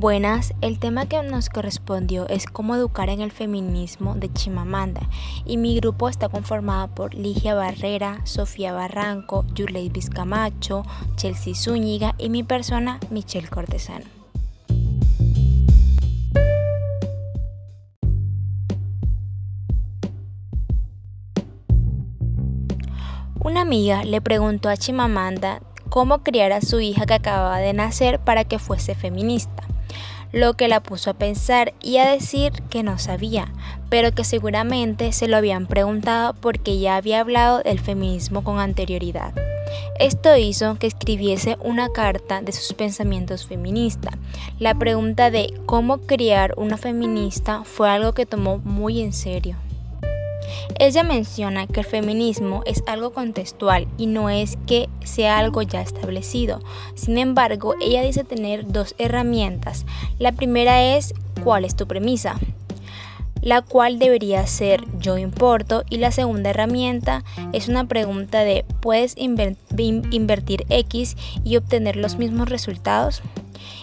Buenas, el tema que nos correspondió es cómo educar en el feminismo de Chimamanda y mi grupo está conformado por Ligia Barrera, Sofía Barranco, Yurleis Camacho, Chelsea Zúñiga y mi persona Michelle Cortesano. Una amiga le preguntó a Chimamanda cómo criar a su hija que acababa de nacer para que fuese feminista lo que la puso a pensar y a decir que no sabía, pero que seguramente se lo habían preguntado porque ya había hablado del feminismo con anterioridad. Esto hizo que escribiese una carta de sus pensamientos feministas. La pregunta de cómo criar una feminista fue algo que tomó muy en serio. Ella menciona que el feminismo es algo contextual y no es que sea algo ya establecido. Sin embargo, ella dice tener dos herramientas. La primera es ¿cuál es tu premisa? la cual debería ser yo importo y la segunda herramienta es una pregunta de ¿puedes invertir X y obtener los mismos resultados?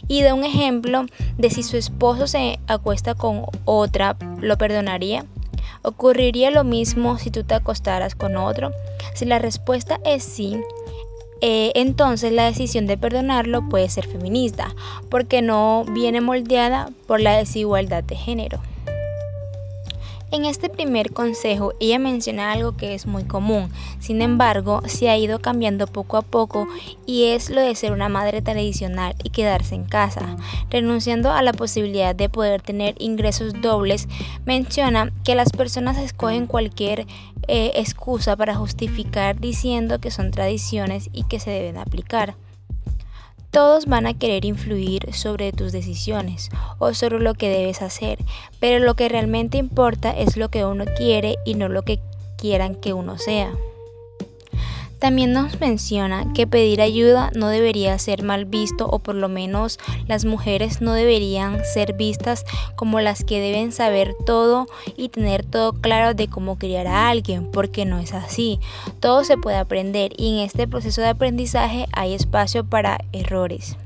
Y da un ejemplo de si su esposo se acuesta con otra, ¿lo perdonaría? ¿Ocurriría lo mismo si tú te acostaras con otro? Si la respuesta es sí, eh, entonces la decisión de perdonarlo puede ser feminista, porque no viene moldeada por la desigualdad de género. En este primer consejo ella menciona algo que es muy común, sin embargo se ha ido cambiando poco a poco y es lo de ser una madre tradicional y quedarse en casa. Renunciando a la posibilidad de poder tener ingresos dobles, menciona que las personas escogen cualquier eh, excusa para justificar diciendo que son tradiciones y que se deben aplicar. Todos van a querer influir sobre tus decisiones o sobre lo que debes hacer, pero lo que realmente importa es lo que uno quiere y no lo que quieran que uno sea. También nos menciona que pedir ayuda no debería ser mal visto o por lo menos las mujeres no deberían ser vistas como las que deben saber todo y tener todo claro de cómo criar a alguien, porque no es así. Todo se puede aprender y en este proceso de aprendizaje hay espacio para errores.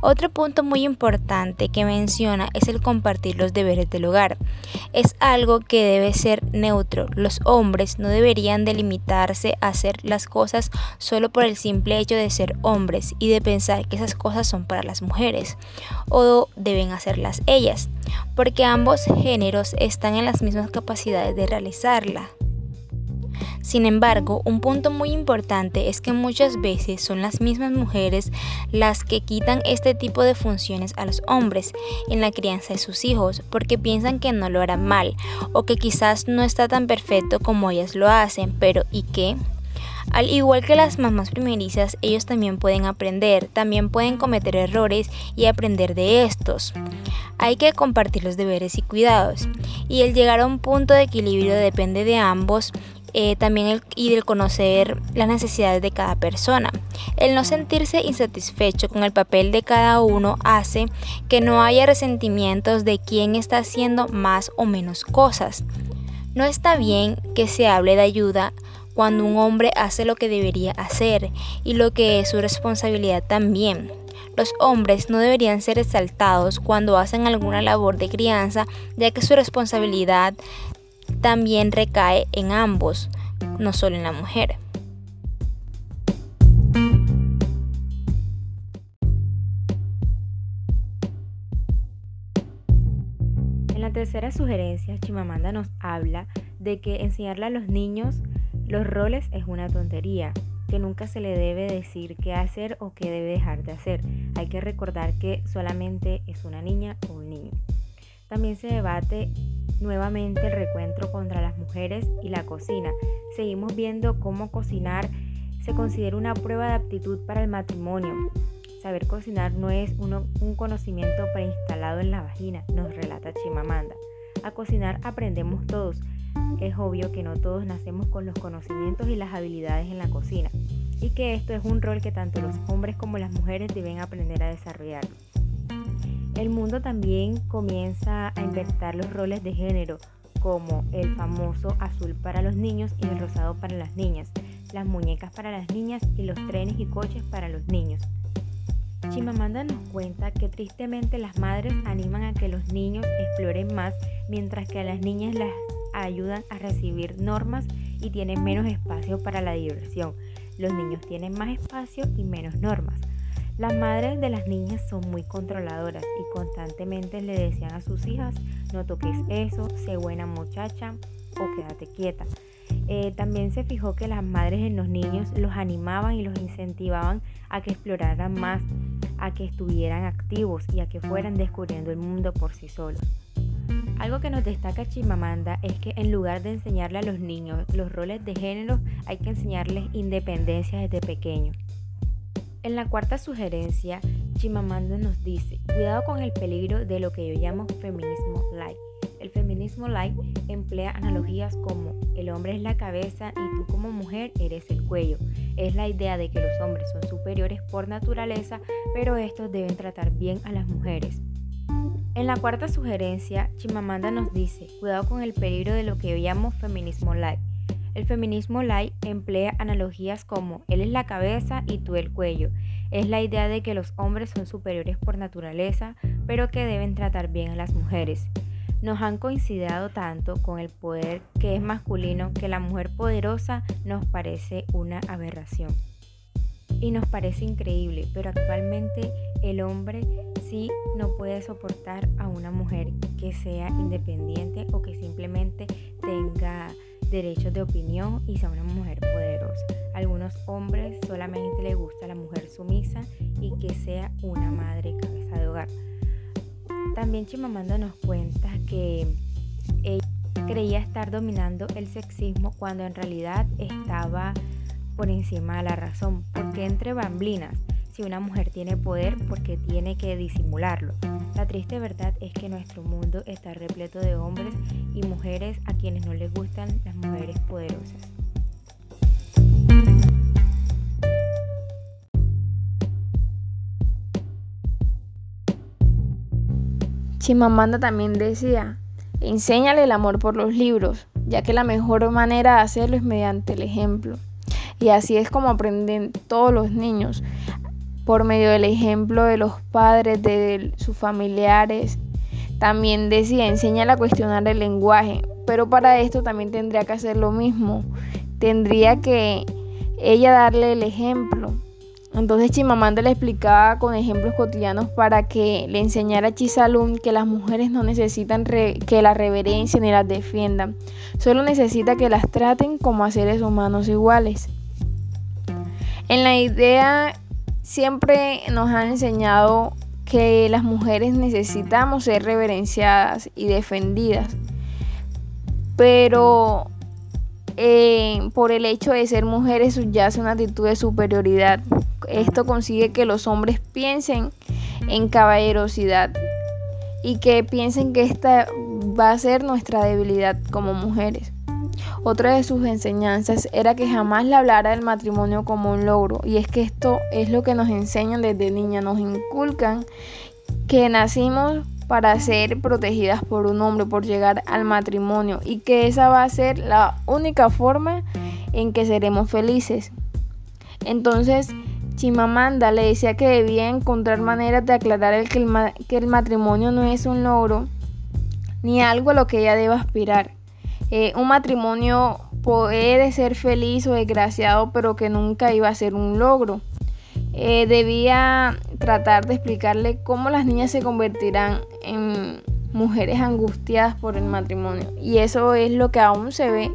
Otro punto muy importante que menciona es el compartir los deberes del hogar. Es algo que debe ser neutro. Los hombres no deberían delimitarse a hacer las cosas solo por el simple hecho de ser hombres y de pensar que esas cosas son para las mujeres o deben hacerlas ellas, porque ambos géneros están en las mismas capacidades de realizarla. Sin embargo, un punto muy importante es que muchas veces son las mismas mujeres las que quitan este tipo de funciones a los hombres en la crianza de sus hijos porque piensan que no lo harán mal o que quizás no está tan perfecto como ellas lo hacen, pero ¿y qué? Al igual que las mamás primerizas, ellos también pueden aprender, también pueden cometer errores y aprender de estos. Hay que compartir los deberes y cuidados, y el llegar a un punto de equilibrio depende de ambos eh, también el, y del conocer las necesidades de cada persona. El no sentirse insatisfecho con el papel de cada uno hace que no haya resentimientos de quién está haciendo más o menos cosas. No está bien que se hable de ayuda cuando un hombre hace lo que debería hacer y lo que es su responsabilidad también. Los hombres no deberían ser exaltados cuando hacen alguna labor de crianza, ya que su responsabilidad también recae en ambos, no solo en la mujer. En la tercera sugerencia, Chimamanda nos habla de que enseñarle a los niños los roles es una tontería, que nunca se le debe decir qué hacer o qué debe dejar de hacer. Hay que recordar que solamente es una niña o un niño. También se debate nuevamente el recuentro contra las mujeres y la cocina. Seguimos viendo cómo cocinar se considera una prueba de aptitud para el matrimonio. Saber cocinar no es un conocimiento preinstalado en la vagina, nos relata Chimamanda. A cocinar aprendemos todos. Es obvio que no todos nacemos con los conocimientos y las habilidades en la cocina y que esto es un rol que tanto los hombres como las mujeres deben aprender a desarrollar. El mundo también comienza a inventar los roles de género, como el famoso azul para los niños y el rosado para las niñas, las muñecas para las niñas y los trenes y coches para los niños. Chimamanda nos cuenta que tristemente las madres animan a que los niños exploren más, mientras que a las niñas las ayudan a recibir normas y tienen menos espacio para la diversión. Los niños tienen más espacio y menos normas. Las madres de las niñas son muy controladoras y constantemente le decían a sus hijas, no toques eso, sé buena muchacha o quédate quieta. Eh, también se fijó que las madres en los niños los animaban y los incentivaban a que exploraran más, a que estuvieran activos y a que fueran descubriendo el mundo por sí solos. Algo que nos destaca Chimamanda es que en lugar de enseñarle a los niños los roles de género, hay que enseñarles independencia desde pequeños. En la cuarta sugerencia, Chimamanda nos dice, cuidado con el peligro de lo que yo llamo feminismo light. El feminismo light emplea analogías como el hombre es la cabeza y tú como mujer eres el cuello. Es la idea de que los hombres son superiores por naturaleza, pero estos deben tratar bien a las mujeres. En la cuarta sugerencia, Chimamanda nos dice, cuidado con el peligro de lo que yo llamo feminismo light. El feminismo light emplea analogías como él es la cabeza y tú el cuello. Es la idea de que los hombres son superiores por naturaleza, pero que deben tratar bien a las mujeres. Nos han coincidido tanto con el poder que es masculino que la mujer poderosa nos parece una aberración. Y nos parece increíble, pero actualmente el hombre sí no puede soportar a una mujer que sea independiente o que simplemente tenga derechos de opinión y sea una mujer poderosa. algunos hombres solamente les gusta la mujer sumisa y que sea una madre cabeza de hogar. También Chimamanda nos cuenta que ella creía estar dominando el sexismo cuando en realidad estaba por encima de la razón, porque entre bamblinas si una mujer tiene poder porque tiene que disimularlo. La triste verdad es que nuestro mundo está repleto de hombres y mujeres a quienes no les gustan las Chimamanda también decía, enséñale el amor por los libros, ya que la mejor manera de hacerlo es mediante el ejemplo. Y así es como aprenden todos los niños por medio del ejemplo de los padres, de sus familiares. También decía, enseña a cuestionar el lenguaje, pero para esto también tendría que hacer lo mismo. Tendría que ella darle el ejemplo. Entonces Chimamanda le explicaba con ejemplos cotidianos para que le enseñara a Chisalun que las mujeres no necesitan que la reverencien ni las defiendan, solo necesita que las traten como a seres humanos iguales. En la idea siempre nos han enseñado que las mujeres necesitamos ser reverenciadas y defendidas, pero eh, por el hecho de ser mujeres subyace una actitud de superioridad. Esto consigue que los hombres piensen en caballerosidad y que piensen que esta va a ser nuestra debilidad como mujeres. Otra de sus enseñanzas era que jamás le hablara del matrimonio como un logro. Y es que esto es lo que nos enseñan desde niña, nos inculcan que nacimos para ser protegidas por un hombre, por llegar al matrimonio y que esa va a ser la única forma en que seremos felices. Entonces, Chimamanda le decía que debía encontrar maneras de aclarar el que, el que el matrimonio no es un logro ni algo a lo que ella deba aspirar, eh, un matrimonio puede ser feliz o desgraciado, pero que nunca iba a ser un logro. Eh, debía tratar de explicarle cómo las niñas se convertirán en mujeres angustiadas por el matrimonio. Y eso es lo que aún se ve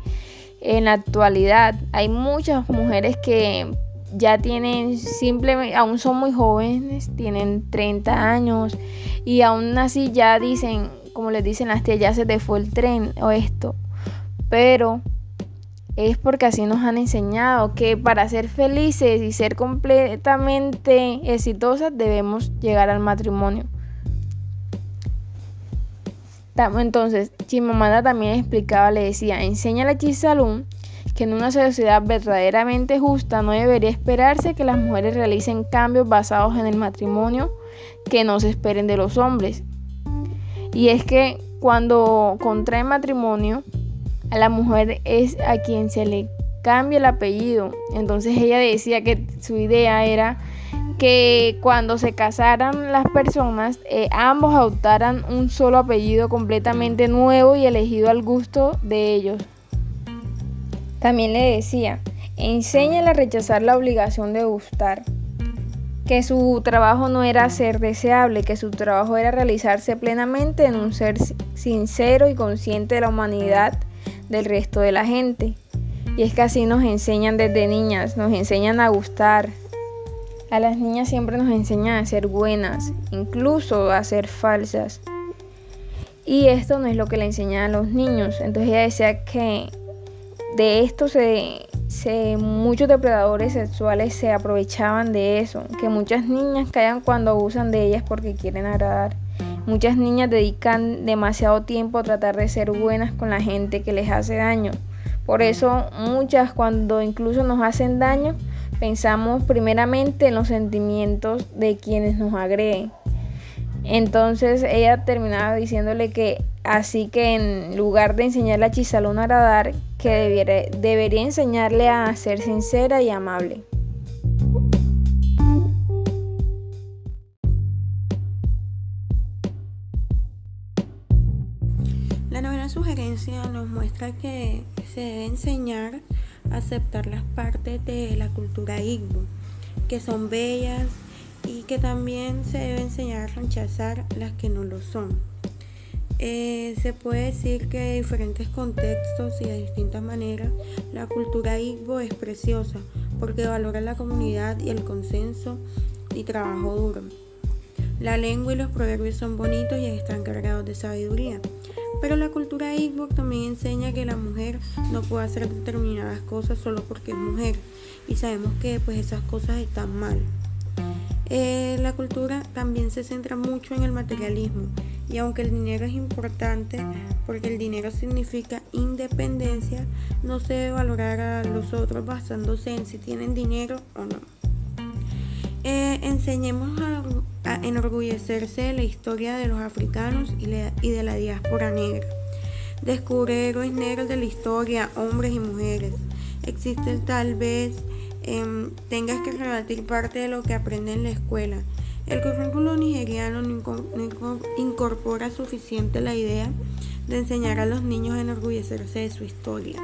en la actualidad. Hay muchas mujeres que ya tienen simplemente, aún son muy jóvenes, tienen 30 años y aún así ya dicen, como les dicen las tías, ya se te fue el tren o esto pero es porque así nos han enseñado que para ser felices y ser completamente exitosas debemos llegar al matrimonio. Entonces, Chimamanda también explicaba, le decía, enséñale a Chisalún que en una sociedad verdaderamente justa no debería esperarse que las mujeres realicen cambios basados en el matrimonio que no se esperen de los hombres. Y es que cuando contraen matrimonio, a la mujer es a quien se le cambia el apellido. Entonces ella decía que su idea era que cuando se casaran las personas, eh, ambos adoptaran un solo apellido completamente nuevo y elegido al gusto de ellos. También le decía, enséñale a rechazar la obligación de gustar, que su trabajo no era ser deseable, que su trabajo era realizarse plenamente en un ser sincero y consciente de la humanidad del resto de la gente. Y es que así nos enseñan desde niñas, nos enseñan a gustar, a las niñas siempre nos enseñan a ser buenas, incluso a ser falsas. Y esto no es lo que le enseñan a los niños. Entonces ella decía que de esto se, muchos depredadores sexuales se aprovechaban de eso, que muchas niñas callan cuando abusan de ellas porque quieren agradar. Muchas niñas dedican demasiado tiempo a tratar de ser buenas con la gente que les hace daño. Por eso muchas cuando incluso nos hacen daño, pensamos primeramente en los sentimientos de quienes nos agreden. Entonces ella terminaba diciéndole que así que en lugar de enseñarle a Chisalón a agradar, que debería enseñarle a ser sincera y amable. La novena sugerencia nos muestra que se debe enseñar aceptar las partes de la cultura Igbo, que son bellas y que también se debe enseñar a rechazar las que no lo son. Eh, se puede decir que de diferentes contextos y de distintas maneras, la cultura Igbo es preciosa porque valora la comunidad y el consenso y trabajo duro. La lengua y los proverbios son bonitos y están cargados de sabiduría. Pero la cultura Igbo también enseña que la mujer no puede hacer determinadas cosas solo porque es mujer. Y sabemos que pues esas cosas están mal. Eh, la cultura también se centra mucho en el materialismo. Y aunque el dinero es importante, porque el dinero significa independencia, no se debe valorar a los otros basándose en si tienen dinero o no. Eh, enseñemos a enorgullecerse de la historia de los africanos y, de la diáspora negra. Descubre héroes negros de la historia, hombres y mujeres. Existe tal vez em, tengas que rebatir parte de lo que aprende en la escuela. El currículo nigeriano no incorpora suficiente la idea de enseñar a los niños a enorgullecerse de su historia.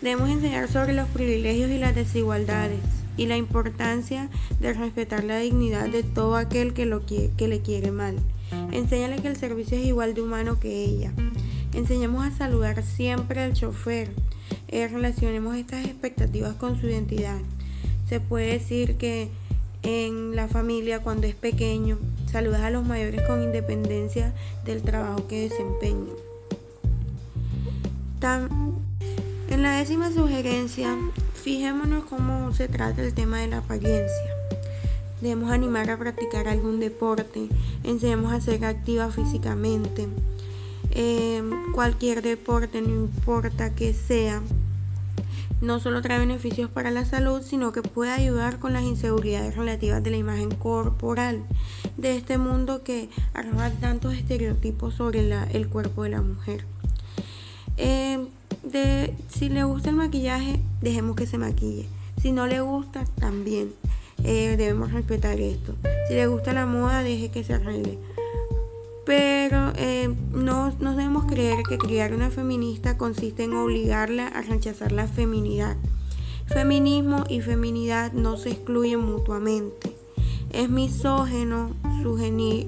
Debemos enseñar sobre los privilegios y las desigualdades y la importancia de respetar la dignidad de todo aquel que, lo que le quiere mal. Enséñale que el servicio es igual de humano que ella. Enseñemos a saludar siempre al chofer. Eh, relacionemos estas expectativas con su identidad. Se puede decir que en la familia cuando es pequeño, saludas a los mayores con independencia del trabajo que desempeñan. en la décima sugerencia, Fijémonos cómo se trata el tema de la apariencia. Debemos animar a practicar algún deporte, enseñemos a ser activa físicamente. Eh, cualquier deporte, no importa que sea, no solo trae beneficios para la salud, sino que puede ayudar con las inseguridades relativas de la imagen corporal de este mundo que arroja tantos estereotipos sobre el cuerpo de la mujer. De, si le gusta el maquillaje, dejemos que se maquille. Si no le gusta, también eh, debemos respetar esto. Si le gusta la moda, deje que se arregle. Pero eh, no nos debemos creer que criar una feminista consiste en obligarla a rechazar la feminidad. Feminismo y feminidad no se excluyen mutuamente. Es misógeno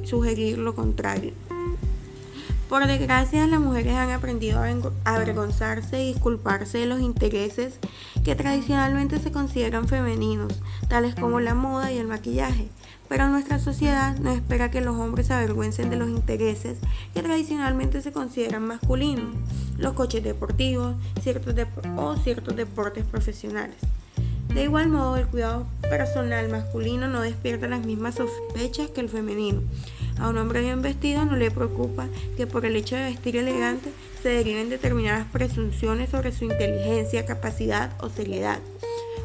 sugerir lo contrario. Por desgracia, las mujeres han aprendido a avergonzarse y disculparse de los intereses que tradicionalmente se consideran femeninos, tales como la moda y el maquillaje. Pero nuestra sociedad no espera que los hombres se avergüencen de los intereses que tradicionalmente se consideran masculinos, los coches deportivos ciertos o ciertos deportes profesionales. De igual modo, el cuidado personal masculino no despierta las mismas sospechas que el femenino. A un hombre bien vestido no le preocupa que por el hecho de vestir elegante se deriven determinadas presunciones sobre su inteligencia, capacidad o seriedad.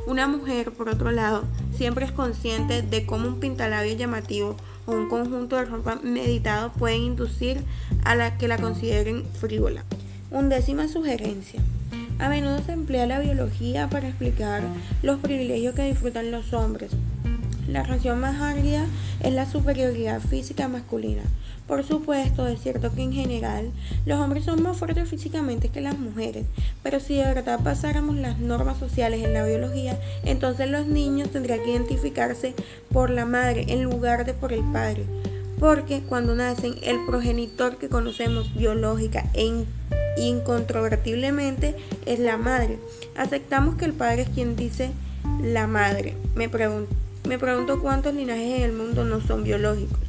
Una mujer, por otro lado, siempre es consciente de cómo un pintalabio llamativo o un conjunto de ropa meditado pueden inducir a la que la consideren frívola. Undécima sugerencia. A menudo se emplea la biología para explicar los privilegios que disfrutan los hombres, La razón más árida es la superioridad física masculina. Por supuesto, es cierto que en general los hombres son más fuertes físicamente que las mujeres, pero si de verdad pasáramos las normas sociales en la biología, entonces los niños tendrían que identificarse por la madre en lugar de por el padre, porque cuando nacen el progenitor que conocemos biológica e incontrovertiblemente es la madre. Aceptamos que el padre es quien dice la madre. Me pregunto, me pregunto cuántos linajes en el mundo no son biológicos.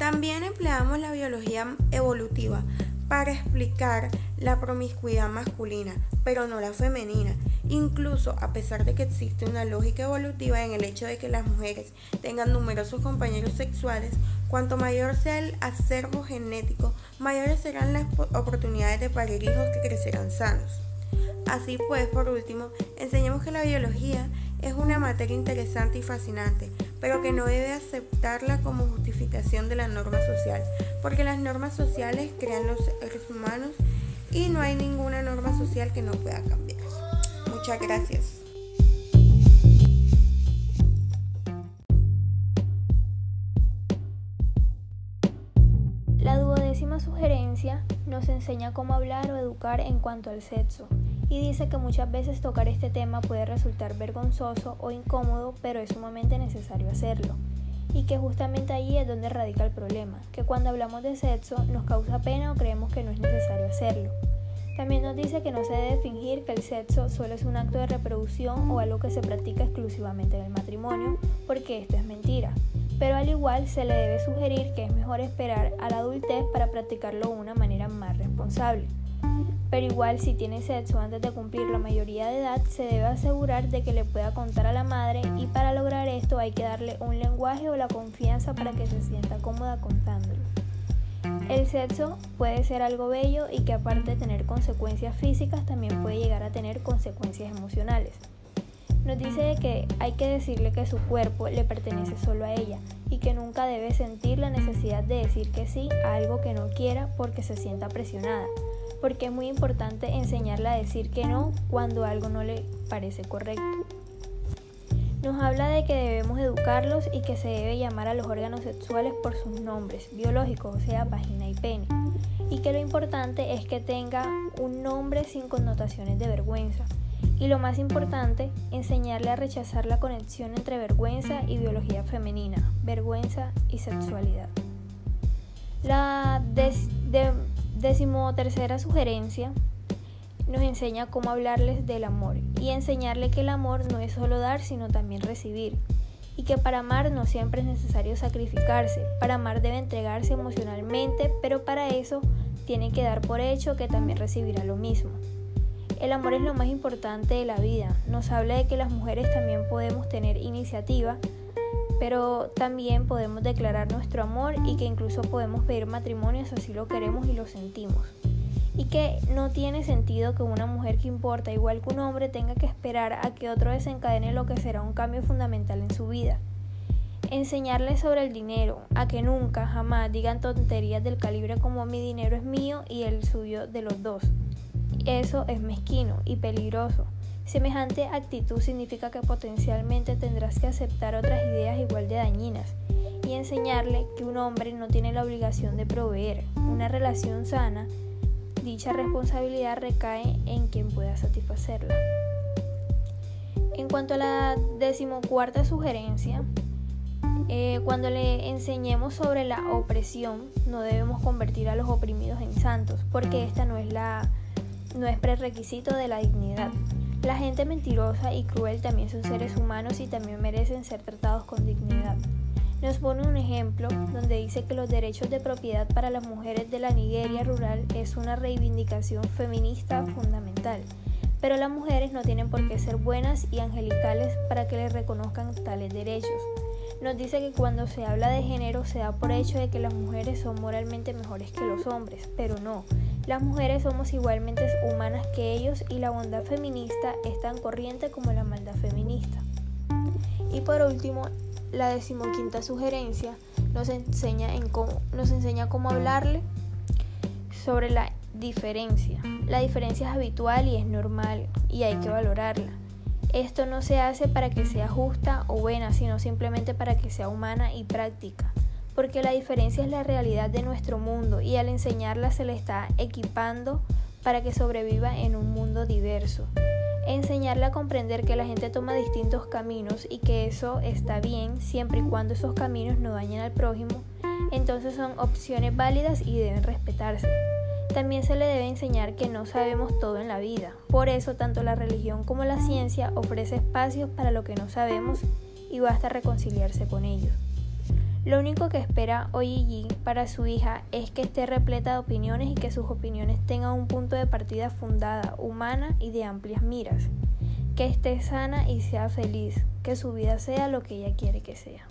También empleamos la biología evolutiva para explicar la promiscuidad masculina, pero no la femenina. Incluso a pesar de que existe una lógica evolutiva en el hecho de que las mujeres tengan numerosos compañeros sexuales, cuanto mayor sea el acervo genético, mayores serán las oportunidades de parir hijos que crecerán sanos. Así pues, por último, enseñemos que la biología es una materia interesante y fascinante, pero que no debe aceptarla como justificación de la norma social, porque las normas sociales crean los seres humanos y no hay ninguna norma social que no pueda cambiar. Muchas gracias. La duodécima sugerencia nos enseña cómo hablar o educar en cuanto al sexo y dice que muchas veces tocar este tema puede resultar vergonzoso o incómodo, pero es sumamente necesario hacerlo. Y que justamente ahí es donde radica el problema, que cuando hablamos de sexo nos causa pena o creemos que no es necesario hacerlo. También nos dice que no se debe fingir que el sexo solo es un acto de reproducción o algo que se practica exclusivamente en el matrimonio, porque esto es mentira. Pero al igual se le debe sugerir que es mejor esperar a la adultez para practicarlo de una manera más responsable. Pero igual si tiene sexo antes de cumplir la mayoría de edad, se debe asegurar de que le pueda contar a la madre y para lograr esto hay que darle un lenguaje o la confianza para que se sienta cómoda contándolo. El sexo puede ser algo bello y que aparte de tener consecuencias físicas también puede llegar a tener consecuencias emocionales. Nos dice que hay que decirle que su cuerpo le pertenece solo a ella y que nunca debe sentir la necesidad de decir que sí a algo que no quiera porque se sienta presionada porque es muy importante enseñarle a decir que no cuando algo no le parece correcto. Nos habla de que debemos educarlos y que se debe llamar a los órganos sexuales por sus nombres biológicos, o sea, vagina y pene. Y que lo importante es que tenga un nombre sin connotaciones de vergüenza. Y lo más importante, enseñarle a rechazar la conexión entre vergüenza y biología femenina, vergüenza y sexualidad. La de Decimotercera sugerencia nos enseña cómo hablarles del amor y enseñarle que el amor no es solo dar, sino también recibir. Y que para amar no siempre es necesario sacrificarse, para amar debe entregarse emocionalmente, pero para eso tiene que dar por hecho que también recibirá lo mismo. El amor es lo más importante de la vida, nos habla de que las mujeres también podemos tener iniciativa, pero también podemos declarar nuestro amor y que incluso podemos pedir matrimonio si así lo queremos y lo sentimos. Y que no tiene sentido que una mujer que importa igual que un hombre tenga que esperar a que otro desencadene lo que será un cambio fundamental en su vida. Enseñarles sobre el dinero, a que nunca, jamás digan tonterías del calibre como mi dinero es mío y el suyo de los dos. Eso es mezquino y peligroso Semejante actitud significa que potencialmente tendrás que aceptar otras ideas igual de dañinas y enseñarle que un hombre no tiene la obligación de proveer. Una relación sana, dicha responsabilidad recae en quien pueda satisfacerla. En cuanto a la decimocuarta sugerencia, eh, cuando le enseñemos sobre la opresión, no debemos convertir a los oprimidos en santos, porque esta no es la no es prerequisito de la dignidad. La gente mentirosa y cruel también son seres humanos y también merecen ser tratados con dignidad. Nos pone un ejemplo donde dice que los derechos de propiedad para las mujeres de la Nigeria rural es una reivindicación feminista fundamental, pero las mujeres no tienen por qué ser buenas y angelicales para que les reconozcan tales derechos. Nos dice que cuando se habla de género se da por hecho de que las mujeres son moralmente mejores que los hombres, pero no. Las mujeres somos igualmente humanas que ellos y la bondad feminista es tan corriente como la maldad feminista. Y por último, la decimoquinta sugerencia nos enseña, en cómo, nos enseña cómo hablarle sobre la diferencia. La diferencia es habitual y es normal y hay que valorarla. Esto no se hace para que sea justa o buena, sino simplemente para que sea humana y práctica, porque la diferencia es la realidad de nuestro mundo y al enseñarla se le está equipando para que sobreviva en un mundo diverso. Enseñarle a comprender que la gente toma distintos caminos y que eso está bien siempre y cuando esos caminos no dañen al prójimo, entonces son opciones válidas y deben respetarse. También se le debe enseñar que no sabemos todo en la vida. Por eso tanto la religión como la ciencia ofrece espacios para lo que no sabemos y basta reconciliarse con ellos. Lo único que espera Oyiji para su hija es que esté repleta de opiniones y que sus opiniones tengan un punto de partida fundada, humana y de amplias miras. Que esté sana y sea feliz, que su vida sea lo que ella quiere que sea.